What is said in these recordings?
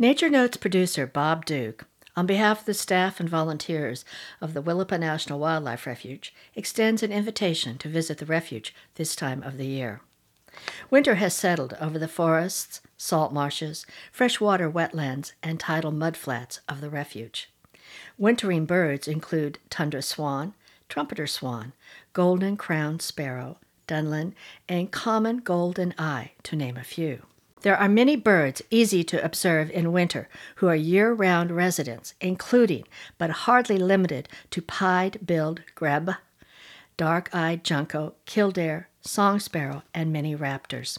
Nature Notes producer Bob Duke, on behalf of the staff and volunteers of the Willapa National Wildlife Refuge, extends an invitation to visit the refuge this time of the year. Winter has settled over the forests, salt marshes, freshwater wetlands, and tidal mudflats of the refuge. Wintering birds include tundra swan, trumpeter swan, golden crowned sparrow, dunlin, and common golden eye, to name a few. There are many birds easy to observe in winter who are year round residents, including, but hardly limited to pied billed grebe, dark eyed junco, killdeer, song sparrow, and many raptors.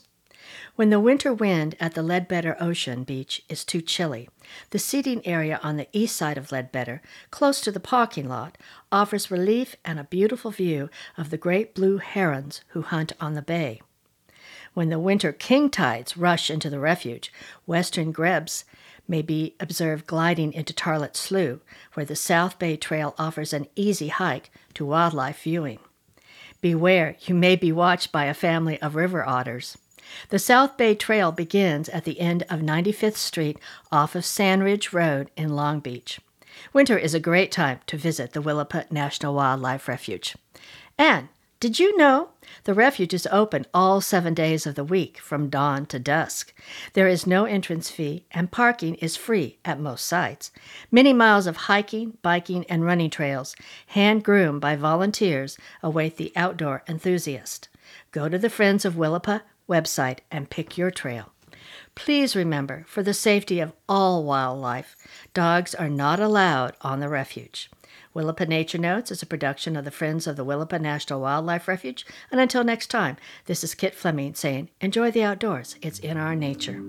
When the winter wind at the Leadbetter Ocean Beach is too chilly, the seating area on the east side of Leadbetter, close to the parking lot, offers relief and a beautiful view of the great blue herons who hunt on the bay. When the winter king tides rush into the refuge, western grebes may be observed gliding into Tarlatt Slough, where the South Bay Trail offers an easy hike to wildlife viewing. Beware, you may be watched by a family of river otters. The South Bay Trail begins at the end of 95th Street off of Sandridge Road in Long Beach. Winter is a great time to visit the Willapa National Wildlife Refuge. And did you know the refuge is open all seven days of the week from dawn to dusk? There is no entrance fee, and parking is free at most sites. Many miles of hiking, biking, and running trails, hand groomed by volunteers, await the outdoor enthusiast. Go to the Friends of Willapa website and pick your trail. Please remember, for the safety of all wildlife, dogs are not allowed on the refuge. Willapa Nature Notes is a production of the Friends of the Willapa National Wildlife Refuge. And until next time, this is Kit Fleming saying, enjoy the outdoors. It's in our nature.